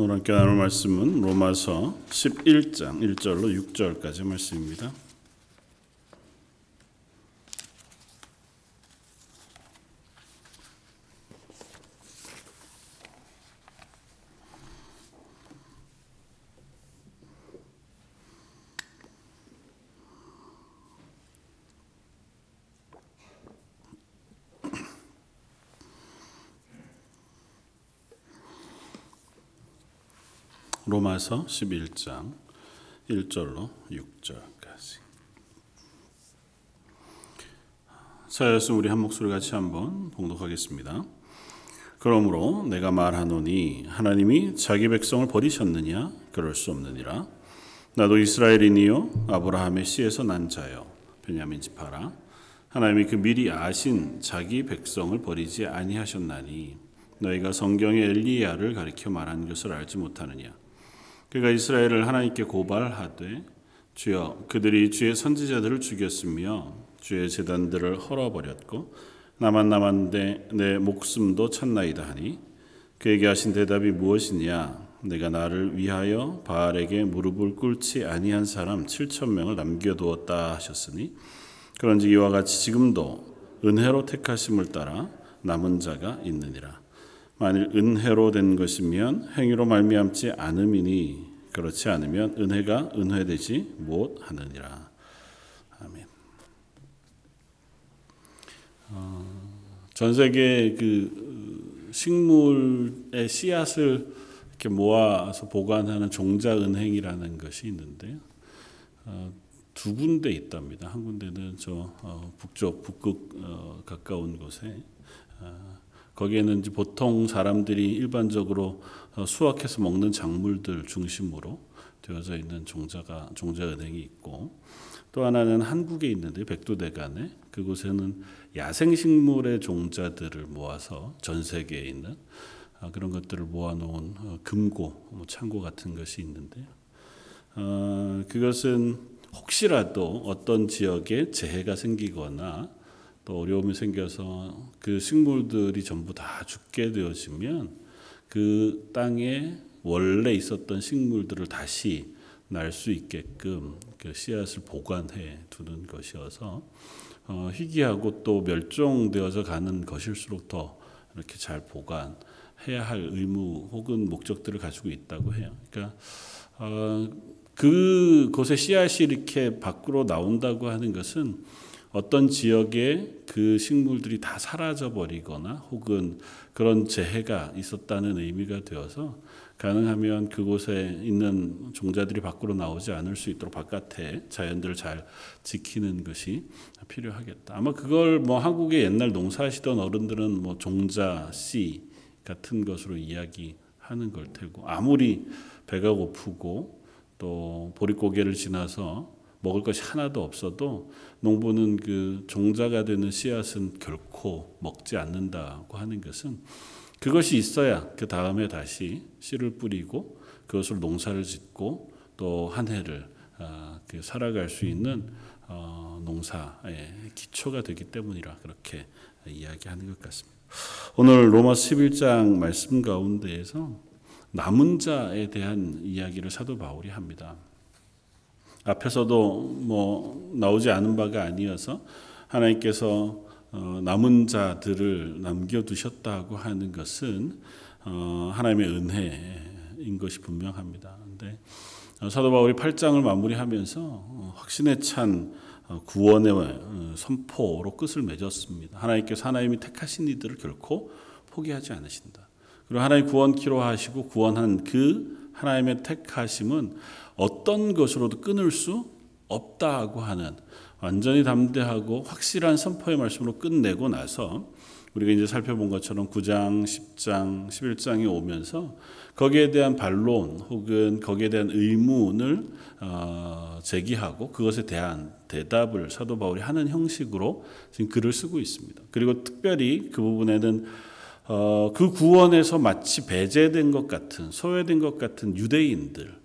오늘 함께 나눌 말씀은 로마서 11장 1절로 6절까지 말씀입니다. 로마서 11장 1절로 6절까지. 사였음 우리 한 목소리 같이 한번 봉독하겠습니다. 그러므로 내가 말하노니 하나님이 자기 백성을 버리셨느냐 그럴 수 없느니라 나도 이스라엘인이요 아브라함의 씨에서 난 자요 베냐민 지파라 하나님이 그 미리 아신 자기 백성을 버리지 아니하셨나니 너희가 성경의 엘리야를 가리켜 말한 것을 알지 못하느냐 그가 이스라엘을 하나님께 고발하되 주여 그들이 주의 선지자들을 죽였으며 주의 제단들을 헐어버렸고 나만 남았는데 내 목숨도 찾나이다 하니 그에게 하신 대답이 무엇이냐? 내가 나를 위하여 바알에게 무릎을 꿇지 아니한 사람 7천 명을 남겨두었다 하셨으니 그런지 이와 같이 지금도 은혜로 택하심을 따라 남은 자가 있느니라 만일 은혜로 된 것이면 행위로 말미암지 않음이니 그렇지 않으면 은혜가 은혜되지 못하느니라. 아멘. 어, 전 세계 그 식물의 씨앗을 이렇게 모아서 보관하는 종자 은행이라는 것이 있는데요. 어, 두 군데 있답니다. 한 군데는 저 어, 북쪽 북극 어, 가까운 곳에 어, 거기에는 이제 보통 사람들이 일반적으로 어, 수확해서 먹는 작물들 중심으로 되어져 있는 종자가 종자 은행이 있고 또 하나는 한국에 있는데 백두대간에 그곳에는 야생 식물의 종자들을 모아서 전 세계에 있는 아, 그런 것들을 모아놓은 어, 금고 뭐 창고 같은 것이 있는데요. 어, 그것은 혹시라도 어떤 지역에 재해가 생기거나 또 어려움이 생겨서 그 식물들이 전부 다 죽게 되어지면 그 땅에 원래 있었던 식물들을 다시 날 수 있게끔 그 씨앗을 보관해 두는 것이어서 어, 희귀하고 또 멸종되어져 가는 것일수록 더 이렇게 잘 보관해야 할 의무 혹은 목적들을 가지고 있다고 해요. 그러니까 어, 그곳에 씨앗이 이렇게 밖으로 나온다고 하는 것은 어떤 지역에 그 식물들이 다 사라져 버리거나 혹은 그런 재해가 있었다는 의미가 되어서 가능하면 그곳에 있는 종자들이 밖으로 나오지 않을 수 있도록 바깥에 자연들을 잘 지키는 것이 필요하겠다. 아마 그걸 뭐 한국의 옛날 농사하시던 어른들은 뭐 종자 씨 같은 것으로 이야기하는 걸 테고 아무리 배가 고프고 또 보릿고개를 지나서 먹을 것이 하나도 없어도 농부는 그 종자가 되는 씨앗은 결코 먹지 않는다고 하는 것은 그것이 있어야 그 다음에 다시 씨를 뿌리고 그것을 농사를 짓고 또 한 해를 아, 그 살아갈 수 있는 어, 농사의 기초가 되기 때문이라 그렇게 이야기하는 것 같습니다. 오늘 로마 11장 말씀 가운데에서 남은 자에 대한 이야기를 사도 바울이 합니다. 앞에서도 뭐 나오지 않은 바가 아니어서 하나님께서 어, 남은 자들을 남겨두셨다고 하는 것은 어, 하나님의 은혜인 것이 분명합니다. 근데 어, 사도 바울이 8장을 마무리하면서 확신에 찬 구원의 선포로 끝을 맺었습니다. 하나님께서 하나님이 택하신 이들을 결코 포기하지 않으신다. 그리고 하나님 구원키로 하시고 구원한 그 하나님의 택하심은 어떤 것으로도 끊을 수 없다고 하는 완전히 담대하고 확실한 선포의 말씀으로 끝내고 나서 우리가 이제 살펴본 것처럼 9장, 10장, 11장에 오면서 거기에 대한 반론 혹은 거기에 대한 의문을 어, 제기하고 그것에 대한 대답을 사도 바울이 하는 형식으로 지금 글을 쓰고 있습니다. 그리고 특별히 그 부분에는 어, 그 구원에서 마치 배제된 것 같은 소외된 것 같은 유대인들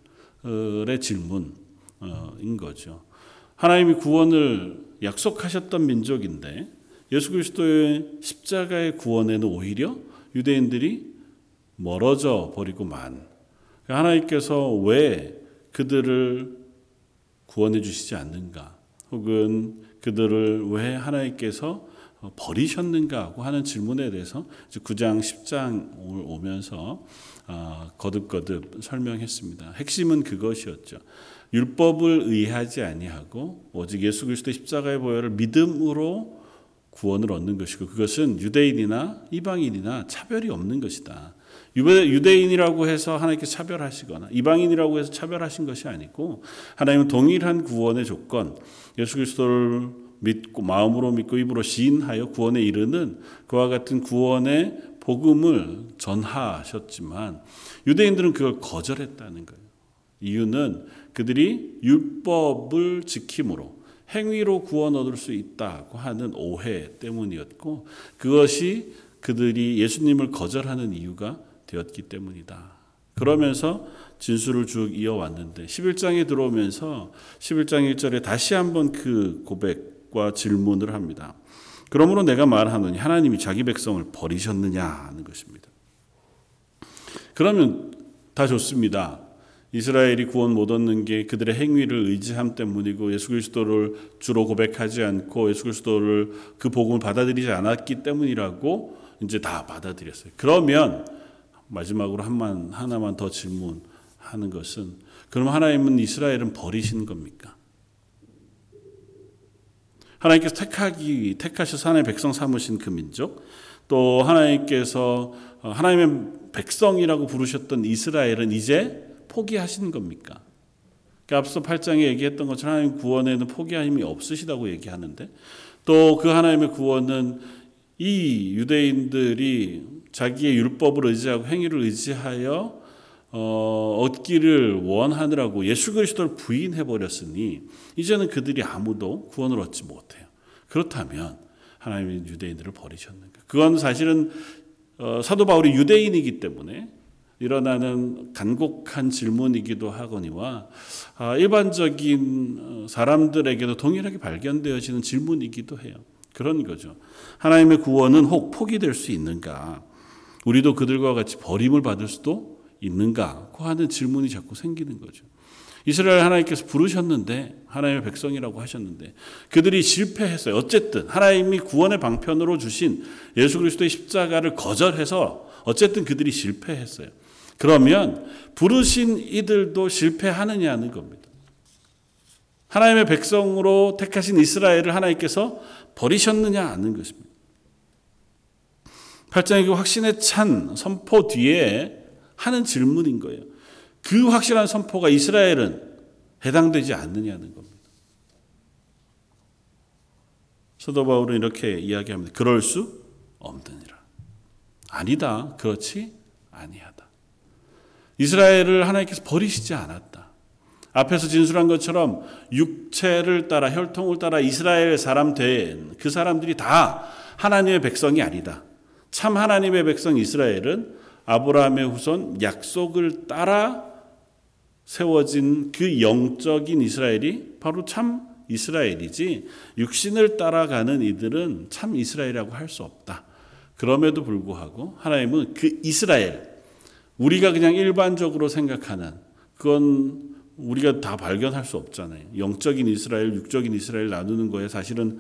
의 질문인 거죠. 하나님이 구원을 약속하셨던 민족인데 예수 그리스도의 십자가의 구원에는 오히려 유대인들이 멀어져 버리고만 하나님께서 왜 그들을 구원해 주시지 않는가? 혹은 그들을 왜 하나님께서 버리셨는가 고 하는 질문에 대해서 9장 10장을 오면서 아, 거듭거듭 설명했습니다. 핵심은 그것이었죠. 율법을 의하지 아니하고 오직 예수 그리스도의 십자가의 보혈을 믿음으로 구원을 얻는 것이고 그것은 유대인이나 이방인이나 차별이 없는 것이다. 유대인이라고 해서 하나님께 차별하시거나 이방인이라고 해서 차별하신 것이 아니고 하나님은 동일한 구원의 조건 예수 그리스도를 믿고 마음으로 믿고 입으로 시인하여 구원에 이르는 그와 같은 구원의 복음을 전하셨지만 유대인들은 그걸 거절했다는 거예요. 이유는 그들이 율법을 지킴으로 행위로 구원 얻을 수 있다고 하는 오해 때문이었고 그것이 그들이 예수님을 거절하는 이유가 되었기 때문이다. 그러면서 진술을 쭉 이어왔는데 11장에 들어오면서 11장 1절에 다시 한번 그 고백과 질문을 합니다. 그러므로 내가 말하노니 하나님이 자기 백성을 버리셨느냐 하는 것입니다. 그러면 다 좋습니다. 이스라엘이 구원 못 얻는 게 그들의 행위를 의지함 때문이고 예수 그리스도를 주로 고백하지 않고 예수 그리스도를 그 복음을 받아들이지 않았기 때문이라고 이제 다 받아들였어요. 그러면 마지막으로 한만 하나만 더 질문하는 것은 그럼 하나님은 이스라엘은 버리신 겁니까? 하나님께서 택하기 택하셔서 하나님의 백성 삼으신 그 민족 또 하나님께서 하나님의 백성이라고 부르셨던 이스라엘은 이제 포기하신 겁니까? 그러니까 앞서 8장에 얘기했던 것처럼 하나님 구원에는 포기함이 없으시다고 얘기하는데 또 그 하나님의 구원은 이 유대인들이 자기의 율법을 의지하고 행위를 의지하여 어, 얻기를 원하느라고 예수 그리스도를 부인해 버렸으니 이제는 그들이 아무도 구원을 얻지 못해요. 그렇다면 하나님이 유대인들을 버리셨는가? 그건 사실은 어, 사도 바울이 유대인이기 때문에 일어나는 간곡한 질문이기도 하거니와 아, 일반적인 어, 사람들에게도 동일하게 발견되어지는 질문이기도 해요. 그런 거죠. 하나님의 구원은 혹 포기될 수 있는가? 우리도 그들과 같이 버림을 받을 수도 있는가? 고 하는 질문이 자꾸 생기는 거죠. 이스라엘 하나님께서 부르셨는데 하나님의 백성이라고 하셨는데 그들이 실패했어요. 어쨌든 하나님이 구원의 방편으로 주신 예수 그리스도의 십자가를 거절해서 어쨌든 그들이 실패했어요. 그러면 부르신 이들도 실패하느냐는 겁니다. 하나님의 백성으로 택하신 이스라엘을 하나님께서 버리셨느냐 하는 것입니다. 8장의 그 확신에 찬 선포 뒤에 하는 질문인 거예요. 그 확실한 선포가 이스라엘은 해당되지 않느냐는 겁니다. 사도 바울은 이렇게 이야기합니다. 그럴 수 없느니라. 아니다. 그렇지 아니하다. 이스라엘을 하나님께서 버리시지 않았다. 앞에서 진술한 것처럼 육체를 따라 혈통을 따라 이스라엘 사람 된 그 사람들이 다 하나님의 백성이 아니다. 참 하나님의 백성 이스라엘은 아브라함의 후손 약속을 따라 세워진 그 영적인 이스라엘이 바로 참 이스라엘이지 육신을 따라가는 이들은 참 이스라엘이라고 할 수 없다. 그럼에도 불구하고 하나님은 그 이스라엘 우리가 그냥 일반적으로 생각하는 그건 우리가 다 발견할 수 없잖아요. 영적인 이스라엘, 육적인 이스라엘 나누는 거에 사실은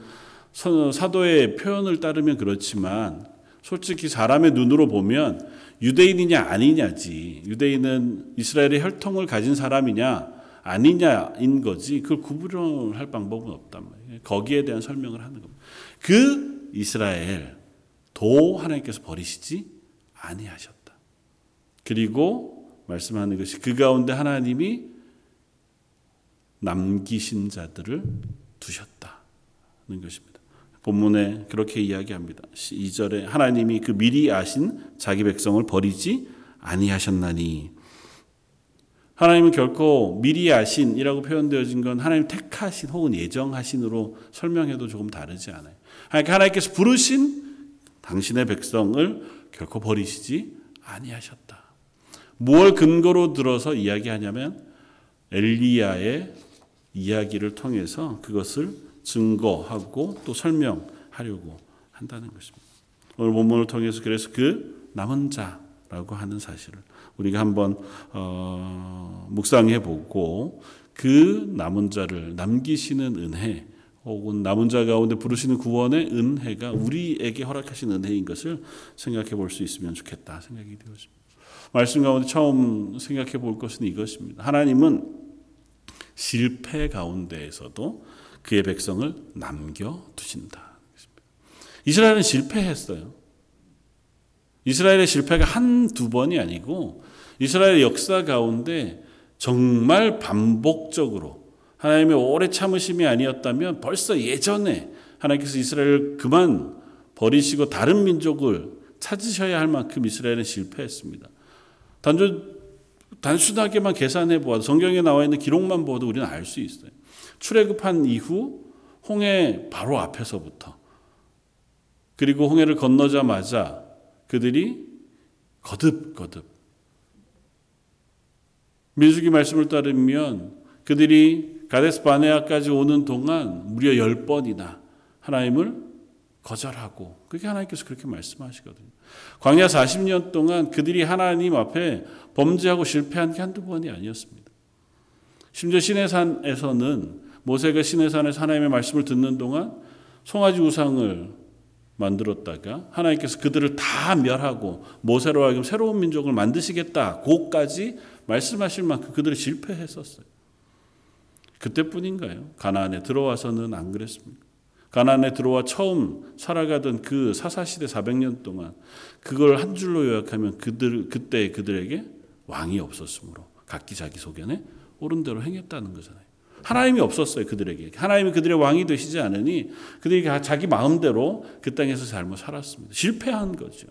사도의 표현을 따르면 그렇지만 솔직히 사람의 눈으로 보면 유대인이냐 아니냐지. 유대인은 이스라엘의 혈통을 가진 사람이냐 아니냐인 거지. 그걸 구분할 방법은 없단 말이에요. 거기에 대한 설명을 하는 겁니다. 그 이스라엘 도 하나님께서 버리시지 아니하셨다. 그리고 말씀하는 것이 그 가운데 하나님이 남기신 자들을 두셨다는 것입니다. 본문에 그렇게 이야기합니다. 2절에 하나님이 그 미리 아신 자기 백성을 버리지 아니하셨나니 하나님은 결코 미리 아신이라고 표현되어진 건 하나님 택하신 혹은 예정하신으로 설명해도 조금 다르지 않아요. 하나님께서 부르신 당신의 백성을 결코 버리시지 아니하셨다. 무엇 근거로 들어서 이야기하냐면 엘리야의 이야기를 통해서 그것을 증거하고 또 설명하려고 한다는 것입니다. 오늘 본문을 통해서 그래서 그 남은 자라고 하는 사실을 우리가 한번 어, 묵상해 보고 그 남은 자를 남기시는 은혜 혹은 남은 자 가운데 부르시는 구원의 은혜가 우리에게 허락하신 은혜인 것을 생각해 볼 수 있으면 좋겠다 생각이 되었습니다. 말씀 가운데 처음 생각해 볼 것은 이것입니다. 하나님은 실패 가운데에서도 그의 백성을 남겨 두신다. 이스라엘은 실패했어요. 이스라엘의 실패가 한두 번이 아니고 이스라엘 역사 가운데 정말 반복적으로 하나님의 오래 참으심이 아니었다면 벌써 예전에 하나님께서 이스라엘을 그만 버리시고 다른 민족을 찾으셔야 할 만큼 이스라엘은 실패했습니다. 단순, 단순하게만 계산해 보아도 성경에 나와 있는 기록만 보아도 우리는 알 수 있어요. 출애굽한 이후 홍해 바로 앞에서부터 그리고 홍해를 건너자마자 그들이 거듭거듭 민수기 말씀을 따르면 그들이 가데스 바네아까지 오는 동안 무려 열 번이나 하나님을 거절하고 그게 하나님께서 그렇게 말씀하시거든요. 광야 40년 동안 그들이 하나님 앞에 범죄하고 실패한 게 한두 번이 아니었습니다. 심지어 시내산에서는 모세가 시내산에서 하나님의 말씀을 듣는 동안 송아지 우상을 만들었다가 하나님께서 그들을 다 멸하고 모세로 하여금 새로운 민족을 만드시겠다. 고까지 말씀하실 만큼 그들이 실패했었어요. 그때뿐인가요? 가나안에 들어와서는 안 그랬습니까? 가나안에 들어와 처음 살아가던 그 사사시대 400년 동안 그걸 한 줄로 요약하면 그들 그때 그들에게 왕이 없었으므로 각기 자기 소견에 옳은 대로 행했다는 거잖아요. 하나님이 없었어요 그들에게. 하나님이 그들의 왕이 되시지 않으니 그들이 자기 마음대로 그 땅에서 잘못 살았습니다. 실패한 거죠.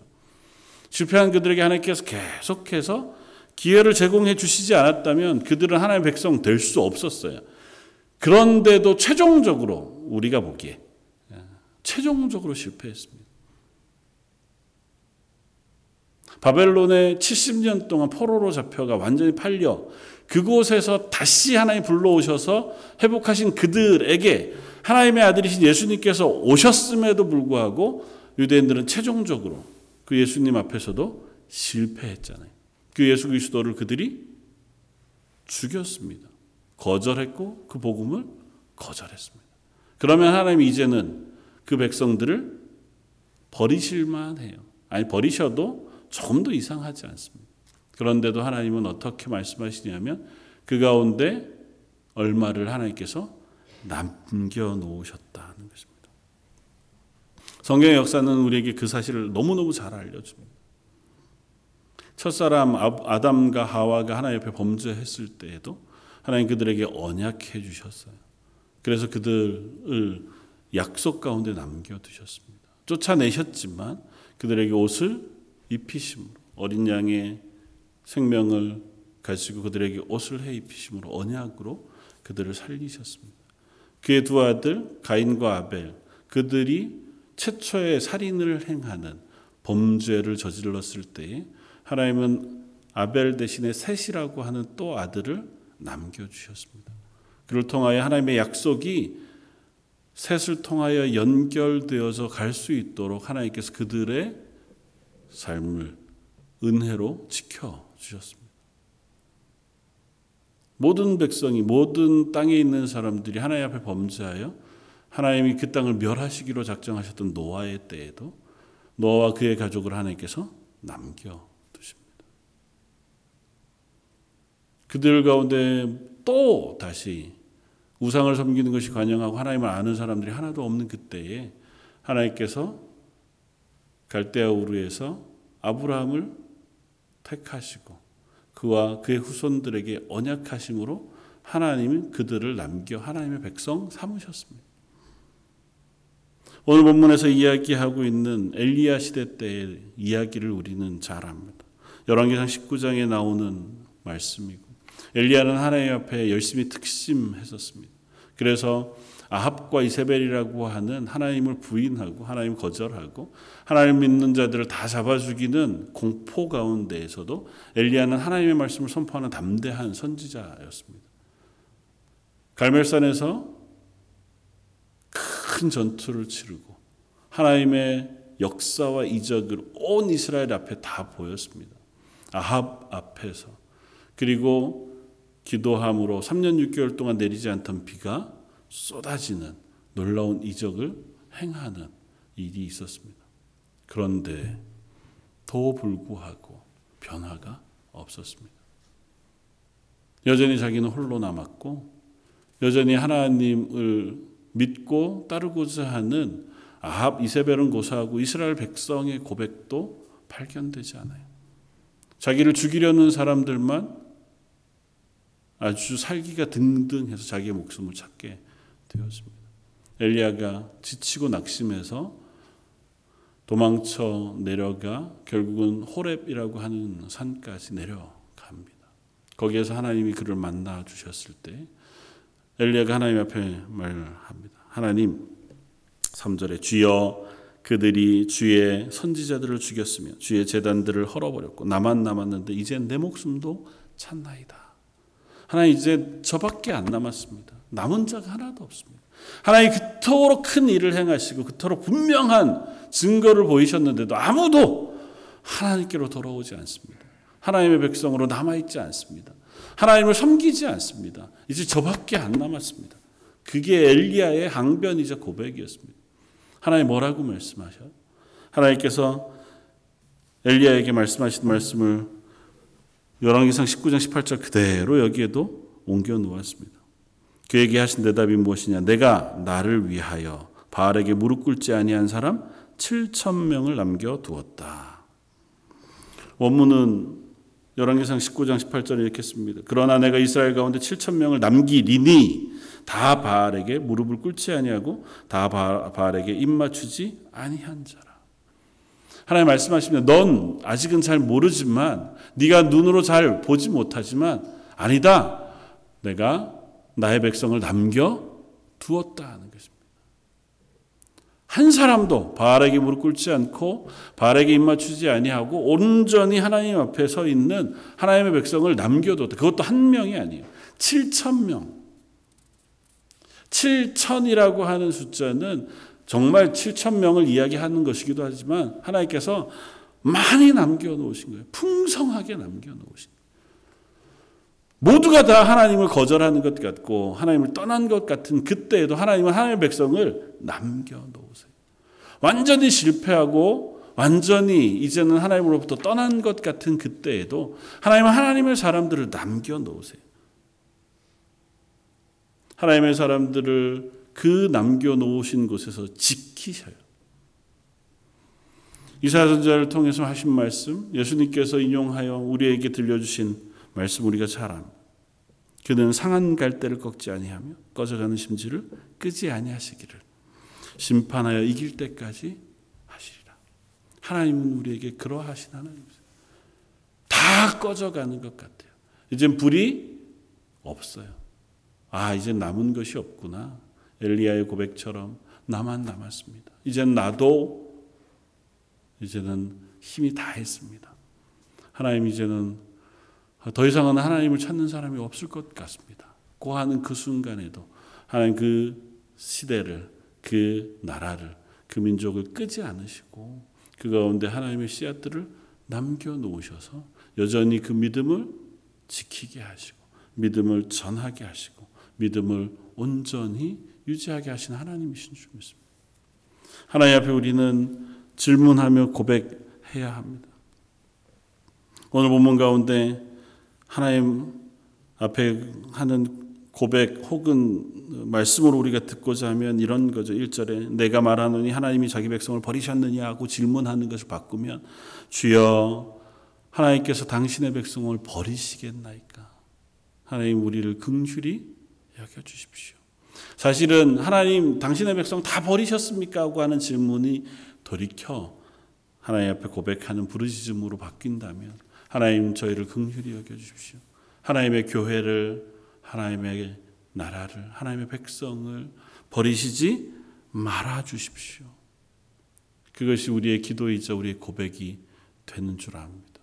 실패한 그들에게 하나님께서 계속해서 기회를 제공해 주시지 않았다면 그들은 하나님의 백성 될 수 없었어요. 그런데도 최종적으로 우리가 보기에 최종적으로 실패했습니다. 바벨론에 70년 동안 포로로 잡혀가 완전히 팔려 그곳에서 다시 하나님 불러오셔서 회복하신 그들에게 하나님의 아들이신 예수님께서 오셨음에도 불구하고 유대인들은 최종적으로 그 예수님 앞에서도 실패했잖아요. 그 예수 그리스도를 그들이 죽였습니다. 거절했고 그 복음을 거절했습니다. 그러면 하나님이 이제는 그 백성들을 버리실만 해요. 아니 버리셔도 조금 더 이상하지 않습니다. 그런데도 하나님은 어떻게 말씀하시냐면 그 가운데 얼마를 하나님께서 남겨 놓으셨다는 것입니다. 성경의 역사는 우리에게 그 사실을 너무너무 잘 알려줍니다. 첫사람 아담과 하와가 하나님 옆에 범죄했을 때에도 하나님 그들에게 언약해 주셨어요. 그래서 그들을 약속 가운데 남겨 두셨습니다. 쫓아내셨지만 그들에게 옷을 입히심으로 어린 양의 생명을 가지고 그들에게 옷을 해 입히심으로 언약으로 그들을 살리셨습니다. 그의 두 아들 가인과 아벨 그들이 최초의 살인을 행하는 범죄를 저질렀을 때에 하나님은 아벨 대신에 셋이라고 하는 또 아들을 남겨 주셨습니다. 그를 통하여 하나님의 약속이 셋을 통하여 연결되어서 갈 수 있도록 하나님께서 그들의 삶을 은혜로 지켜 주셨습니다. 모든 백성이 모든 땅에 있는 사람들이 하나님 앞에 범죄하여 하나님이 그 땅을 멸하시기로 작정하셨던 노아의 때에도 노아와 그의 가족을 하나님께서 남겨 두십니다. 그들 가운데 또 다시 우상을 섬기는 것이 관영하고 하나님을 아는 사람들이 하나도 없는 그때에 하나님께서 갈대아 우르에서 아브라함을 택하시고 그와 그의 후손들에게 언약하심으로 하나님은 그들을 남겨 하나님의 백성 삼으셨습니다. 오늘 본문에서 이야기하고 있는 엘리야 시대 때의 이야기를 우리는 잘 압니다. 열왕기상 19장에 나오는 말씀이고 엘리야는 하나님 앞에 열심히 특심했었습니다. 그래서 아합과 이세벨이라고 하는 하나님을 부인하고 하나님 거절하고 하나님 믿는 자들을 다 잡아 죽이는 공포 가운데에서도 엘리야는 하나님의 말씀을 선포하는 담대한 선지자였습니다. 갈멜산에서 큰 전투를 치르고 하나님의 역사와 이적을 온 이스라엘 앞에 다 보였습니다. 아합 앞에서 그리고 기도함으로 3년 6개월 동안 내리지 않던 비가 쏟아지는 놀라운 이적을 행하는 일이 있었습니다. 그런데 더 불구하고 변화가 없었습니다. 여전히 자기는 홀로 남았고 여전히 하나님을 믿고 따르고자 하는 아합 이세벨은 고사하고 이스라엘 백성의 고백도 발견되지 않아요. 자기를 죽이려는 사람들만 아주 살기가 등등해서 자기의 목숨을 찾게 되었습니다. 엘리야가 지치고 낙심해서 도망쳐 내려가 결국은 호렙이라고 하는 산까지 내려갑니다. 거기에서 하나님이 그를 만나 주셨을 때 엘리야가 하나님 앞에 말합니다. 하나님 3절에 주여 그들이 주의 선지자들을 죽였으며 주의 재단들을 헐어버렸고 나만 남았는데 이제 내 목숨도 찬나이다. 하나님 이제 저밖에 안 남았습니다. 남은 자가 하나도 없습니다. 하나님 그토록 큰 일을 행하시고 그토록 분명한 증거를 보이셨는데도 아무도 하나님께로 돌아오지 않습니다. 하나님의 백성으로 남아있지 않습니다. 하나님을 섬기지 않습니다. 이제 저밖에 안 남았습니다. 그게 엘리야의 항변이자 고백이었습니다. 하나님 뭐라고 말씀하셔? 하나님께서 엘리야에게 말씀하신 말씀을 열왕기상 19장 18절 그대로 여기에도 옮겨 놓았습니다. 그에게 하신 대답이 무엇이냐? 내가 나를 위하여 바알에게 무릎 꿇지 아니한 사람 7천 명을 남겨 두었다. 원문은 열왕기상 19장 18절에 이렇게 씁니다. 그러나 내가 이스라엘 가운데 7천 명을 남기리니 다 바알에게 무릎을 꿇지 아니하고 다 바알에게 입 맞추지 아니한 자라. 하나님 말씀하시면 넌 아직은 잘 모르지만 네가 눈으로 잘 보지 못하지만 아니다. 내가 나의 백성을 남겨 두었다 하는 것입니다. 한 사람도 바알에게 무릎 꿇지 않고 바알에게 입 맞추지 아니하고 온전히 하나님 앞에 서 있는 하나님의 백성을 남겨뒀다. 그것도 한 명이 아니에요. 7천 명. 7천이라고 하는 숫자는 정말 7천 명을 이야기하는 것이기도 하지만 하나님께서 많이 남겨 놓으신 거예요. 풍성하게 남겨 놓으신 거예요. 모두가 다 하나님을 거절하는 것 같고 하나님을 떠난 것 같은 그때에도 하나님은 하나님의 백성을 남겨놓으세요. 완전히 실패하고 완전히 이제는 하나님으로부터 떠난 것 같은 그때에도 하나님은 하나님의 사람들을 남겨놓으세요. 하나님의 사람들을 그 남겨놓으신 곳에서 지키셔요. 이사야 선자를 통해서 하신 말씀, 예수님께서 인용하여 우리에게 들려주신 말씀 우리가 잘 압니다. 그는 상한 갈대를 꺾지 아니하며 꺼져가는 심지를 끄지 아니하시기를 심판하여 이길 때까지 하시리라. 하나님은 우리에게 하나님이세요. 다 꺼져가는 것 같아요. 이젠 불이 없어요. 아, 이제 남은 것이 없구나. 엘리야의 고백처럼 나만 남았습니다. 이젠 나도 이제는 힘이 다 했습니다. 하나님 이제는 더 이상은 하나님을 찾는 사람이 없을 것 같습니다. 고 하는 그 순간에도 하나님 그 시대를 그 나라를 그 민족을 끄지 않으시고 그 가운데 하나님의 씨앗들을 남겨 놓으셔서 여전히 그 믿음을 지키게 하시고 믿음을 전하게 하시고 믿음을 온전히 유지하게 하신 하나님이신 줄 믿습니다. 하나님 앞에 우리는 질문하며 고백해야 합니다. 오늘 본문 가운데 하나님 앞에 하는 고백 혹은 말씀으로 우리가 듣고자 하면 이런 거죠. 1절에 내가 말하노니 하나님이 자기 백성을 버리셨느냐 하고 질문하는 것을 바꾸면 주여 하나님께서 당신의 백성을 버리시겠나이까? 하나님 우리를 긍휼히 여겨 주십시오. 사실은 하나님 당신의 백성 다 버리셨습니까? 하고 하는 질문이 돌이켜 하나님 앞에 고백하는 부르짖음으로 바뀐다면 하나님 저희를 긍휼히 여겨 주십시오. 하나님의 교회를 하나님의 나라를 하나님의 백성을 버리시지 말아 주십시오. 그것이 우리의 기도이자 우리의 고백이 되는 줄 압니다.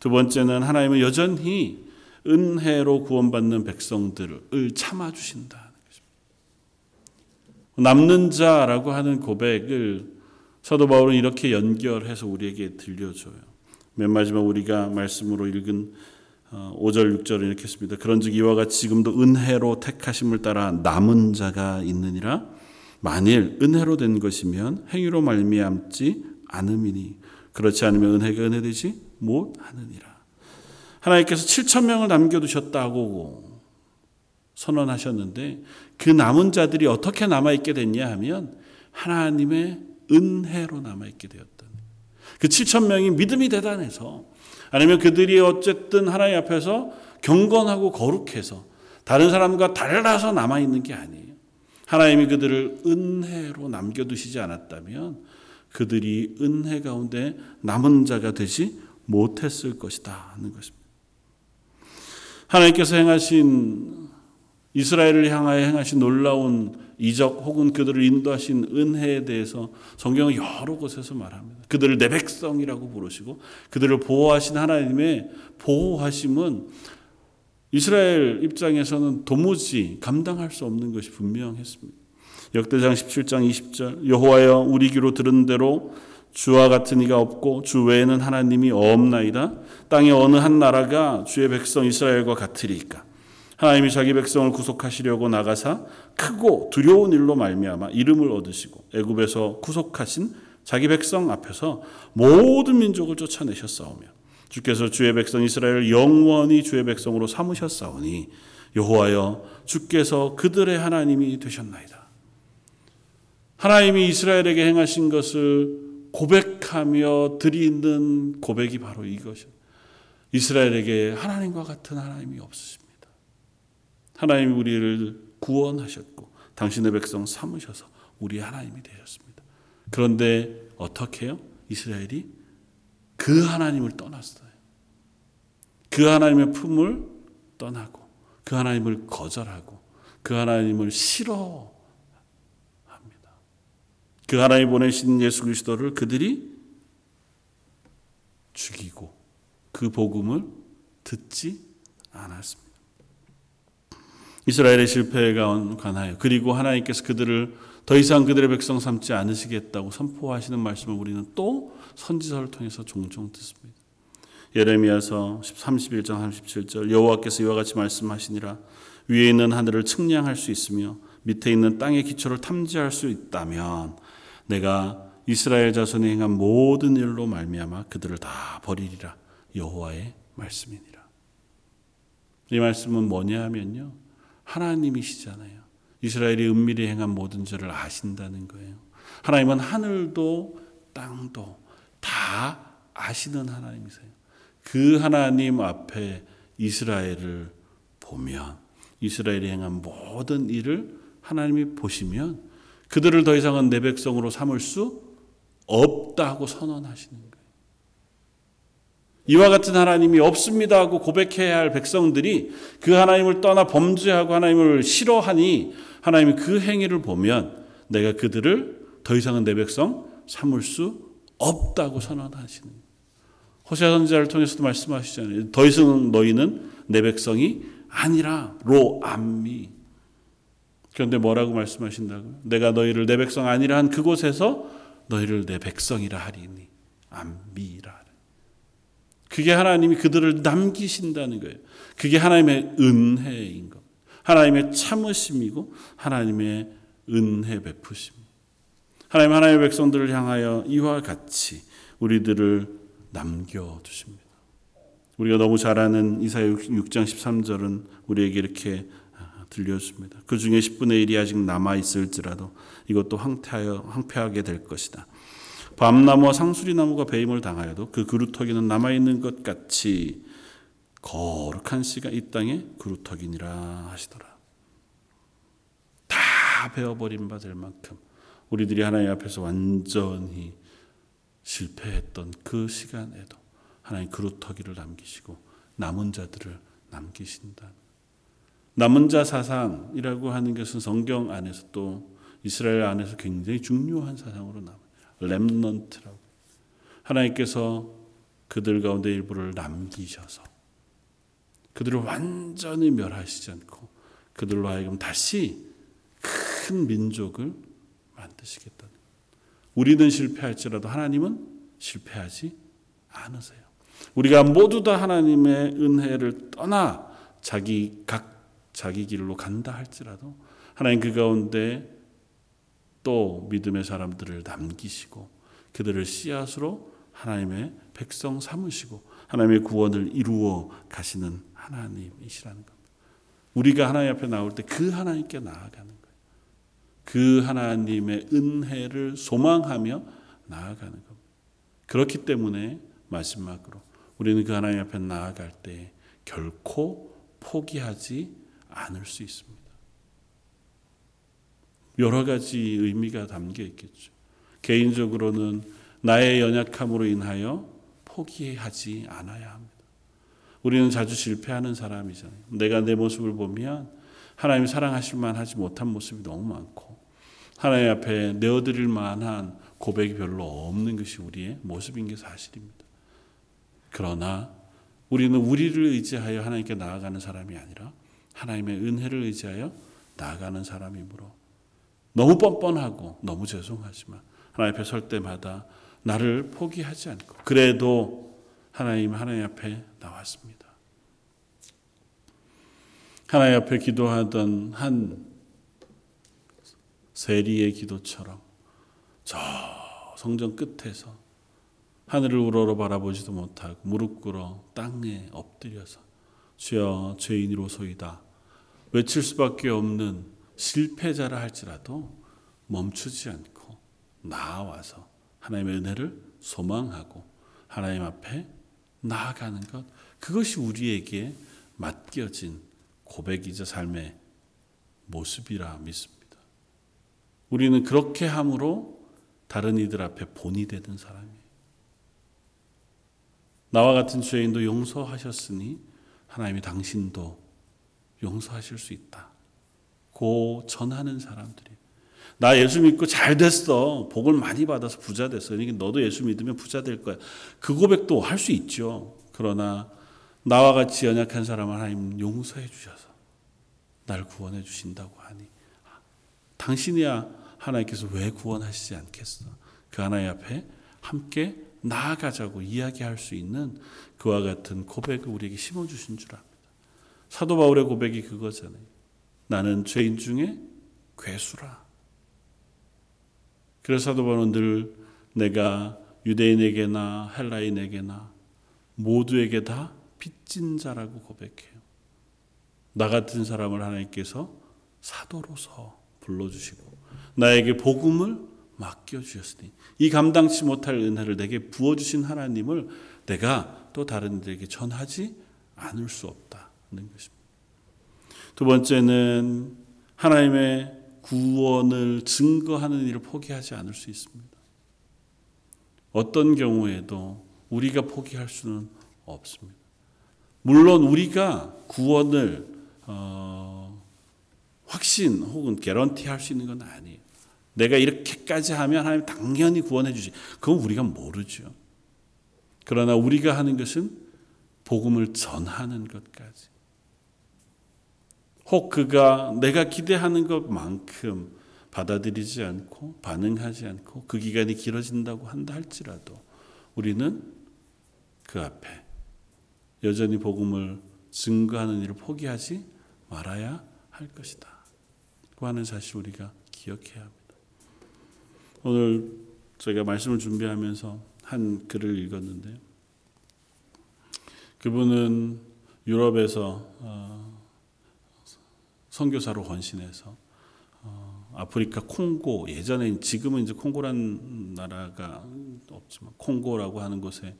두 번째는 하나님은 여전히 은혜로 구원받는 백성들을 참아 주신다. 남는 자라고 하는 고백을 사도 바울은 이렇게 연결해서 우리에게 들려줘요. 맨 마지막 우리가 말씀으로 읽은 5절 6절을 이렇게 했습니다. 그런즉 이와 같이 지금도 은혜로 택하심을 따라 남은 자가 있느니라 만일 은혜로 된 것이면 행위로 말미암지 않음이니 그렇지 않으면 은혜가 은혜되지 못하느니라. 하나님께서 7천 명을 남겨두셨다고 선언하셨는데 그 남은 자들이 어떻게 남아 있게 됐냐 하면 하나님의 은혜로 남아 있게 되었다. 그 7천 명이 믿음이 대단해서 아니면 그들이 어쨌든 하나님 앞에서 경건하고 거룩해서 다른 사람과 달라서 남아 있는 게 아니에요. 하나님이 그들을 은혜로 남겨 두시지 않았다면 그들이 은혜 가운데 남은 자가 되지 못했을 것이다 하는 것입니다. 하나님께서 행하신 이스라엘을 향하여 행하신 놀라운 이적 혹은 그들을 인도하신 은혜에 대해서 성경은 여러 곳에서 말합니다. 그들을 내 백성이라고 부르시고 그들을 보호하신 하나님의 보호하심은 이스라엘 입장에서는 도무지 감당할 수 없는 것이 분명했습니다. 역대장 17장 20절 여호와여 우리 귀로 들은 대로 주와 같은 이가 없고 주 외에는 하나님이 없나이다. 땅의 어느 한 나라가 주의 백성 이스라엘과 같으리까. 하나님이 자기 백성을 구속하시려고 나가사 크고 두려운 일로 말미암아 이름을 얻으시고 애굽에서 구속하신 자기 백성 앞에서 모든 민족을 쫓아내셨사오며 주께서 주의 백성 이스라엘을 영원히 주의 백성으로 삼으셨사오니 여호와여 주께서 그들의 하나님이 되셨나이다. 하나님이 이스라엘에게 행하신 것을 고백하며 드리는 고백이 바로 이것이요. 이스라엘에게 하나님과 같은 하나님이 없으십니다. 하나님이 우리를 구원하셨고 당신의 백성 삼으셔서 우리 하나님이 되셨습니다. 그런데 어떻게 해요? 이스라엘이 그 하나님을 떠났어요. 그 하나님의 품을 떠나고 그 하나님을 거절하고 그 하나님을 싫어합니다. 그 하나님 보내신 예수 그리스도를 그들이 죽이고 그 복음을 듣지 않았습니다. 이스라엘의 실패에 관하여 그리고 하나님께서 그들을 더 이상 그들의 백성 삼지 않으시겠다고 선포하시는 말씀을 우리는 또 선지서를 통해서 종종 듣습니다. 예레미야서 31장 37절 여호와께서 이와 같이 말씀하시니라 위에 있는 하늘을 측량할 수 있으며 밑에 있는 땅의 기초를 탐지할 수 있다면 내가 이스라엘 자손이 행한 모든 일로 말미암아 그들을 다 버리리라 여호와의 말씀이니라. 이 말씀은 뭐냐 하면요. 하나님이시잖아요. 이스라엘이 은밀히 행한 모든 죄를 아신다는 거예요. 하나님은 하늘도 땅도 다 아시는 하나님이세요. 그 하나님 앞에 이스라엘을 보면 이스라엘이 행한 모든 일을 하나님이 보시면 그들을 더 이상은 내 백성으로 삼을 수 없다고 선언하시는 거예요. 이와 같은 하나님이 없습니다 하고 고백해야 할 백성들이 그 하나님을 떠나 범죄하고 하나님을 싫어하니 하나님이 그 행위를 보면 내가 그들을 더 이상은 내 백성 삼을 수 없다고 선언하시는. 호세아 선지자를 통해서도 말씀하시잖아요. 더 이상 너희는 내 백성이 아니라 로 암미. 그런데 뭐라고 말씀하신다고요? 내가 너희를 내 백성 아니라 한 그곳에서 너희를 내 백성이라 하리니 암미라. 그게 하나님이 그들을 남기신다는 거예요. 그게 하나님의 은혜인 것. 하나님의 참으심이고 하나님의 은혜 베푸심. 하나님 하나님의 백성들을 향하여 이와 같이 우리들을 남겨 두십니다. 우리가 너무 잘 아는 이사야 6장 13절은 우리에게 이렇게 들려줍니다. 그 중에 10분의 1이 아직 남아 있을지라도 이것도 황폐하여 황폐하게 될 것이다. 밤나무와 상수리나무가 배임을 당하여도 그 그루터기는 남아 있는 것 같이 거룩한 씨가 이 땅에 그루터기니라 하시더라. 다 베어버린 바 될 만큼 우리들이 하나님 앞에서 완전히 실패했던 그 시간에도 하나님 그루터기를 남기시고 남은 자들을 남기신다. 남은 자 사상이라고 하는 것은 성경 안에서 또 이스라엘 안에서 굉장히 중요한 사상으로 남아요. 렘넌트라고. 하나님께서 그들 가운데 일부를 남기셔서 그들을 완전히 멸하시지 않고 그들로 하여금 다시 큰 민족을 만드시겠다는. 우리는 실패할지라도 하나님은 실패하지 않으세요. 우리가 모두 다 하나님의 은혜를 떠나 자기 각 자기 길로 간다 할지라도 하나님 그 가운데 또 믿음의 사람들을 남기시고 그들을 씨앗으로 하나님의 백성 삼으시고 하나님의 구원을 이루어 가시는 하나님이시라는 겁니다. 우리가 하나님 앞에 나올 때 그 하나님께 나아가는 거예요. 그 하나님의 은혜를 소망하며 나아가는 겁니다. 그렇기 때문에 마지막으로 우리는 그 하나님 앞에 나아갈 때 결코 포기하지 않을 수 있습니다. 여러 가지 의미가 담겨 있겠죠. 개인적으로는 나의 연약함으로 인하여 포기하지 않아야 합니다. 우리는 자주 실패하는 사람이잖아요. 내가 내 모습을 보면 하나님이 사랑하실 만하지 못한 모습이 너무 많고 하나님 앞에 내어드릴 만한 고백이 별로 없는 것이 우리의 모습인 게 사실입니다. 그러나 우리는 우리를 의지하여 하나님께 나아가는 사람이 아니라 하나님의 은혜를 의지하여 나아가는 사람이므로 너무 뻔뻔하고 너무 죄송하지만 하나님 앞에 설 때마다 나를 포기하지 않고 그래도 하나님 하나님 앞에 나왔습니다. 하나님 앞에 기도하던 한 세리의 기도처럼 저 성전 끝에서 하늘을 우러러 바라보지도 못하고 무릎 꿇어 땅에 엎드려서 주여 죄인이로소이다 외칠 수밖에 없는 실패자라 할지라도 멈추지 않고 나와서 하나님의 은혜를 소망하고 하나님 앞에 나아가는 것 그것이 우리에게 맡겨진 고백이자 삶의 모습이라 믿습니다. 우리는 그렇게 함으로 다른 이들 앞에 본이 되는 사람이에요. 나와 같은 죄인도 용서하셨으니 하나님이 당신도 용서하실 수 있다. 고 전하는 사람들이 나 예수 믿고 잘 됐어. 복을 많이 받아서 부자 됐어. 그러니까 너도 예수 믿으면 부자 될 거야. 그 고백도 할 수 있죠. 그러나 나와 같이 연약한 사람을 하나님 용서해 주셔서 날 구원해 주신다고 하니 당신이야 하나님께서 왜 구원하시지 않겠어? 그 하나님 앞에 함께 나아가자고 이야기할 수 있는 그와 같은 고백을 우리에게 심어 주신 줄 압니다. 사도 바울의 고백이 그거잖아요. 나는 죄인 중에 괴수라. 그래서 사도 바울은 늘 내가 유대인에게나 헬라인에게나 모두에게 다 빚진 자라고 고백해요. 나 같은 사람을 하나님께서 사도로서 불러주시고 나에게 복음을 맡겨주셨으니 이 감당치 못할 은혜를 내게 부어주신 하나님을 내가 또 다른 이들에게 전하지 않을 수 없다는 것입니다. 두 번째는 하나님의 구원을 증거하는 일을 포기하지 않을 수 있습니다. 어떤 경우에도 우리가 포기할 수는 없습니다. 물론 우리가 구원을 어, 확신 혹은 개런티 할 수 있는 건 아니에요. 내가 이렇게까지 하면 하나님 당연히 구원해 주시. 그건 우리가 모르죠. 그러나 우리가 하는 것은 복음을 전하는 것까지. 혹 그가 내가 기대하는 것만큼 받아들이지 않고 반응하지 않고 그 기간이 길어진다고 한다 할지라도 우리는 그 앞에 여전히 복음을 증거하는 일을 포기하지 말아야 할 것이다. 그 하는 사실 우리가 기억해야 합니다. 오늘 저희가 말씀을 준비하면서 한 글을 읽었는데 그분은 유럽에서 어, 선교사로 헌신해서 어, 아프리카 콩고 예전에 지금은 이제 콩고란 나라가 없지만 콩고라고 하는 곳에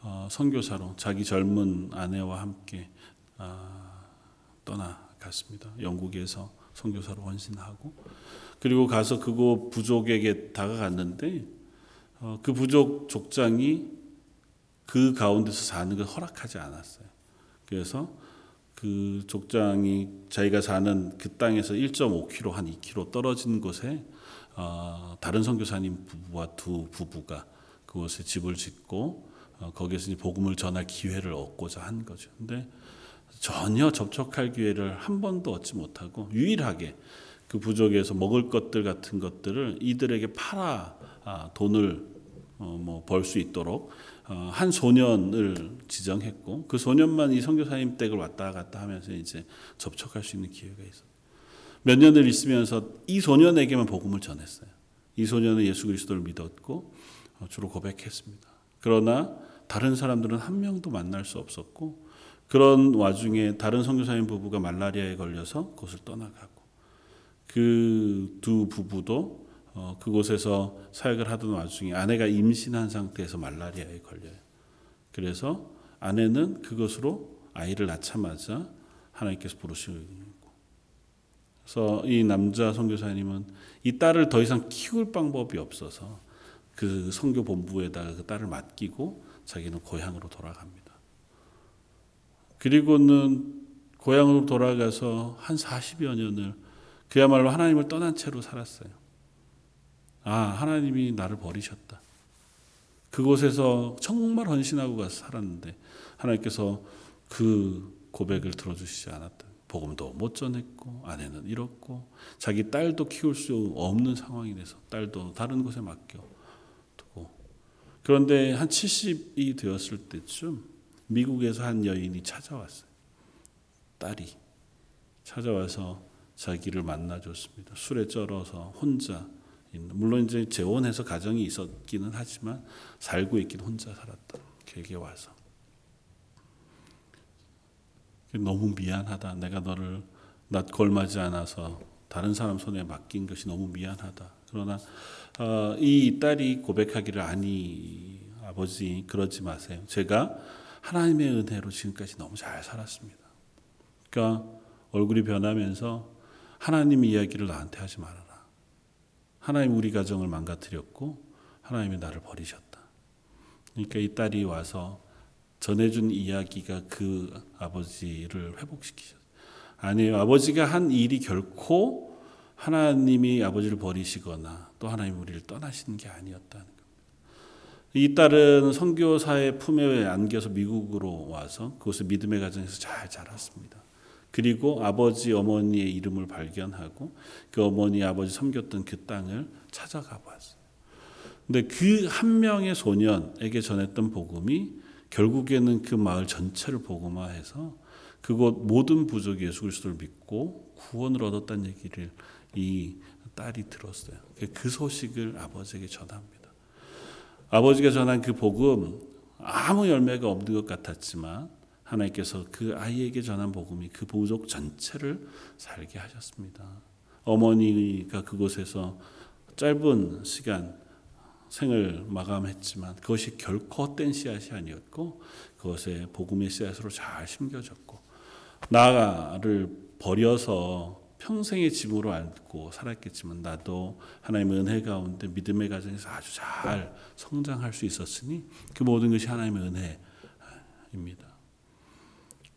어, 선교사로 자기 젊은 아내와 함께 아, 떠나갔습니다. 영국에서 선교사로 헌신하고 그리고 가서 그곳 부족에게 다가갔는데 어, 그 부족 족장이 그 가운데서 사는 걸 허락하지 않았어요. 그래서 그 족장이 자기가 사는 그 땅에서 1.5km 한 2km 떨어진 곳에 어, 다른 선교사님 부부와 두 부부가 그곳에 집을 짓고 어, 거기에서 복음을 전할 기회를 얻고자 한 거죠. 근데 전혀 접촉할 기회를 한 번도 얻지 못하고 유일하게 그 부족에서 먹을 것들 같은 것들을 이들에게 팔아 아, 돈을 어, 뭐벌 수 있도록 어, 한 소년을 지정했고 그 소년만 이 선교사님 댁을 왔다 갔다 하면서 이제 접촉할 수 있는 기회가 있어. 몇 년을 있으면서 이 소년에게만 복음을 전했어요. 이 소년은 예수 그리스도를 믿었고 어, 주로 고백했습니다. 그러나 다른 사람들은 한 명도 만날 수 없었고 그런 와중에 다른 선교사님 부부가 말라리아에 걸려서 그곳을 떠나가고 그 두 부부도 어, 그곳에서 사역을 하던 와중에 아내가 임신한 상태에서 말라리아에 걸려요. 그래서 아내는 그것으로 아이를 낳자마자 하나님께서 부르시고 그래서 이 남자 선교사님은 이 딸을 더 이상 키울 방법이 없어서 그 선교 본부에다가 그 딸을 맡기고 자기는 고향으로 돌아갑니다. 그리고는 고향으로 돌아가서 한 40여 년을 그야말로 하나님을 떠난 채로 살았어요. 아, 하나님이 나를 버리셨다. 그곳에서 정말 헌신하고 살았는데 하나님께서 그 고백을 들어주시지 않았다. 복음도 못 전했고 아내는 잃었고 자기 딸도 키울 수 없는 상황이 돼서 딸도 다른 곳에 맡겨 두고 그런데 한 70이 되었을 때쯤 미국에서 한 여인이 찾아왔어요. 딸이 찾아와서 자기를 만나줬습니다. 술에 쩔어서 혼자 물론 이제 재혼해서 가정이 있었기는 하지만 살고 있긴 혼자 살았다. 길게 와서 너무 미안하다. 내가 너를 낯 걸맞지 않아서 다른 사람 손에 맡긴 것이 너무 미안하다. 그러나 어, 이 딸이 고백하기를 아니 아버지 그러지 마세요. 제가 하나님의 은혜로 지금까지 너무 잘 살았습니다. 그러니까 얼굴이 변하면서 하나님 이야기를 나한테 하지 말아라. 하나님 우리 가정을 망가뜨렸고 하나님이 나를 버리셨다. 그러니까 이 딸이 와서 전해준 이야기가 그 아버지를 회복시키셨어요. 아니에요. 아버지가 한 일이 결코 하나님이 아버지를 버리시거나 또 하나님 우리를 떠나시는 게 아니었다는 겁니다. 이 딸은 선교사의 품에 안겨서 미국으로 와서 그곳에 믿음의 가정에서 잘 자랐습니다. 그리고 아버지 어머니의 이름을 발견하고 그 어머니 아버지 섬겼던 그 땅을 찾아가 봤어요. 근데 그 한 명의 소년에게 전했던 복음이 결국에는 그 마을 전체를 복음화해서 그곳 모든 부족이 예수 그리스도를 믿고 구원을 얻었다는 얘기를 이 딸이 들었어요. 그 소식을 아버지에게 전합니다. 아버지가 전한 그 복음 아무 열매가 없는 것 같았지만 하나님께서 그 아이에게 전한 복음이 그 부족 전체를 살게 하셨습니다. 어머니가 그곳에서 짧은 시간 생을 마감했지만 그것이 결코 헛된 씨앗이 아니었고 그것에 복음의 씨앗으로 잘 심겨졌고 나를 버려서 평생의 짐으로 안고 살았겠지만 나도 하나님의 은혜 가운데 믿음의 가정에서 아주 잘 성장할 수 있었으니 그 모든 것이 하나님의 은혜입니다.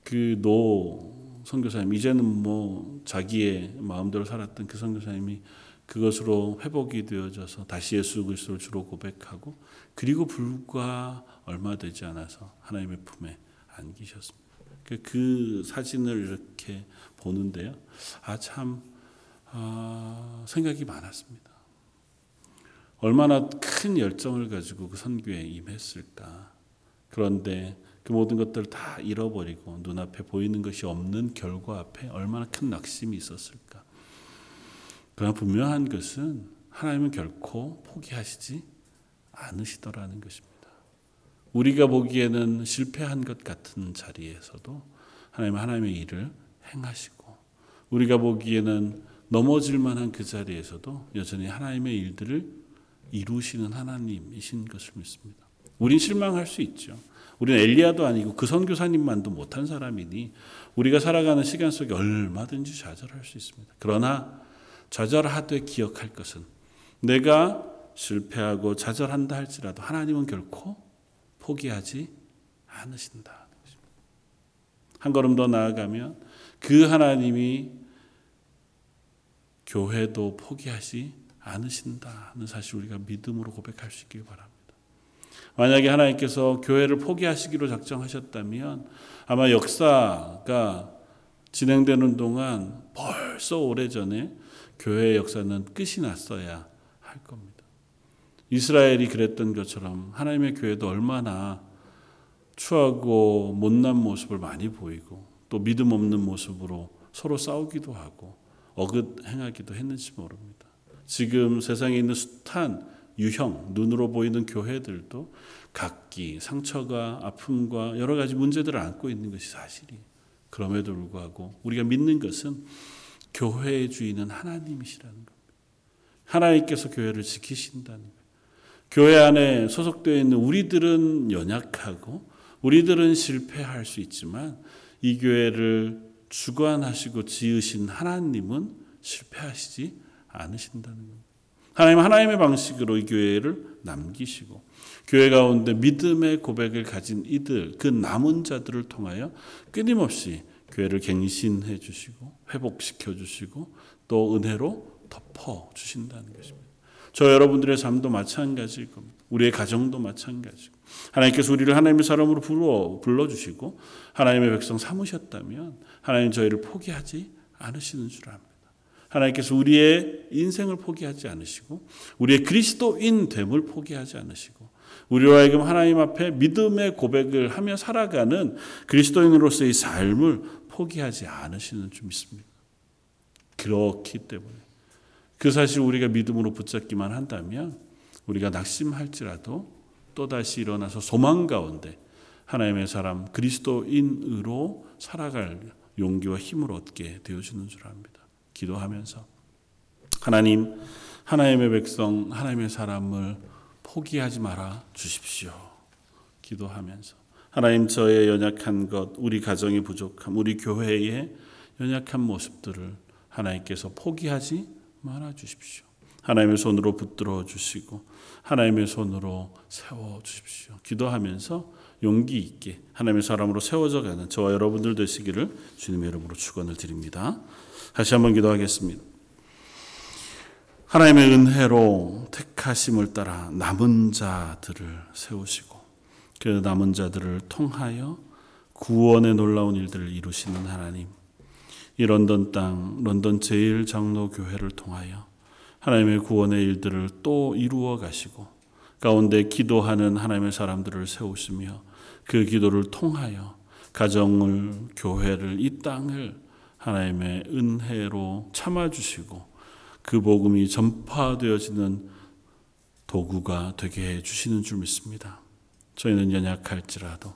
그 노 선교사님 이제는 뭐 자기의 마음대로 살았던 그 선교사님이 그것으로 회복이 되어져서 다시 예수 그리스도를 주로 고백하고 그리고 불과 얼마 되지 않아서 하나님의 품에 안기셨습니다. 그, 그 사진을 이렇게 보는데요. 아, 참, 아, 생각이 많았습니다. 얼마나 큰 열정을 가지고 그 선교에 임했을까. 그런데 그 모든 것들을 다 잃어버리고 눈앞에 보이는 것이 없는 결과 앞에 얼마나 큰 낙심이 있었을까. 그러나 분명한 것은 하나님은 결코 포기하시지 않으시더라는 것입니다. 우리가 보기에는 실패한 것 같은 자리에서도 하나님은 하나님의 일을 행하시고 우리가 보기에는 넘어질 만한 그 자리에서도 여전히 하나님의 일들을 이루시는 하나님이신 것을 믿습니다. 우린 실망할 수 있죠. 우리는 엘리야도 아니고 그 선교사님만도 못한 사람이니 우리가 살아가는 시간 속에 얼마든지 좌절할 수 있습니다. 그러나 좌절하되 기억할 것은 내가 실패하고 좌절한다 할지라도 하나님은 결코 포기하지 않으신다. 한 걸음 더 나아가면 그 하나님이 교회도 포기하지 않으신다는 사실 우리가 믿음으로 고백할 수 있길 바랍니다. 만약에 하나님께서 교회를 포기하시기로 작정하셨다면 아마 역사가 진행되는 동안 벌써 오래전에 교회의 역사는 끝이 났어야 할 겁니다. 이스라엘이 그랬던 것처럼 하나님의 교회도 얼마나 추하고 못난 모습을 많이 보이고 또 믿음 없는 모습으로 서로 싸우기도 하고 어긋 행하기도 했는지 모릅니다. 지금 세상에 있는 숱한 유형, 눈으로 보이는 교회들도 각기 상처가 아픔과 여러 가지 문제들을 안고 있는 것이 사실이. 그럼에도 불구하고 우리가 믿는 것은 교회의 주인은 하나님이시라는 겁니다. 하나님께서 교회를 지키신다는 거예요. 교회 안에 소속되어 있는 우리들은 연약하고 우리들은 실패할 수 있지만 이 교회를 주관하시고 지으신 하나님은 실패하시지 않으신다는 겁니다. 하나님 하나님의 방식으로 이 교회를 남기시고 교회 가운데 믿음의 고백을 가진 이들 그 남은 자들을 통하여 끊임없이 교회를 갱신해 주시고 회복시켜 주시고 또 은혜로 덮어 주신다는 것입니다. 저 여러분들의 삶도 마찬가지일 겁니다. 우리의 가정도 마찬가지고 하나님께서 우리를 하나님의 사람으로 불러 불러 주시고 하나님의 백성 삼으셨다면 하나님 저희를 포기하지 않으시는 줄 압니다. 하나님께서 우리의 인생을 포기하지 않으시고 우리의 그리스도인 됨을 포기하지 않으시고 우리로 하여금 하나님 앞에 믿음의 고백을 하며 살아가는 그리스도인으로서의 삶을 포기하지 않으시는 줄 믿습니다. 그렇기 때문에 그 사실 우리가 믿음으로 붙잡기만 한다면 우리가 낙심할지라도 또다시 일어나서 소망 가운데 하나님의 사람 그리스도인으로 살아갈 용기와 힘을 얻게 되어주는 줄 압니다. 기도하면서 하나님 하나님의 백성 하나님의 사람을 포기하지 말아 주십시오. 기도하면서 하나님 저의 연약한 것 우리 가정의 부족함 우리 교회의 연약한 모습들을 하나님께서 포기하지 말아 주십시오. 하나님의 손으로 붙들어 주시고 하나님의 손으로 세워 주십시오. 기도하면서 용기 있게 하나님의 사람으로 세워져 가는 저와 여러분들 되시기를 주님의 이름으로 축원을 드립니다. 다시 한번 기도하겠습니다. 하나님의 은혜로 택하심을 따라 남은 자들을 세우시고 그 남은 자들을 통하여 구원의 놀라운 일들을 이루시는 하나님. 이 런던 땅 런던 제일 장로 교회를 통하여 하나님의 구원의 일들을 또 이루어 가시고 가운데 기도하는 하나님의 사람들을 세우시며 그 기도를 통하여 가정을 교회를 이 땅을 하나님의 은혜로 참아주시고 그 복음이 전파되어지는 도구가 되게 해주시는 줄 믿습니다. 저희는 연약할지라도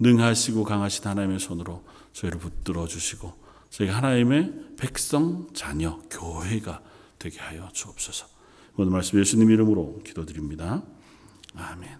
능하시고 강하신 하나님의 손으로 저희를 붙들어 주시고 저희가 하나님의 백성, 자녀, 교회가 되게 하여 주옵소서. 오늘 말씀 예수님 이름으로 기도드립니다. 아멘.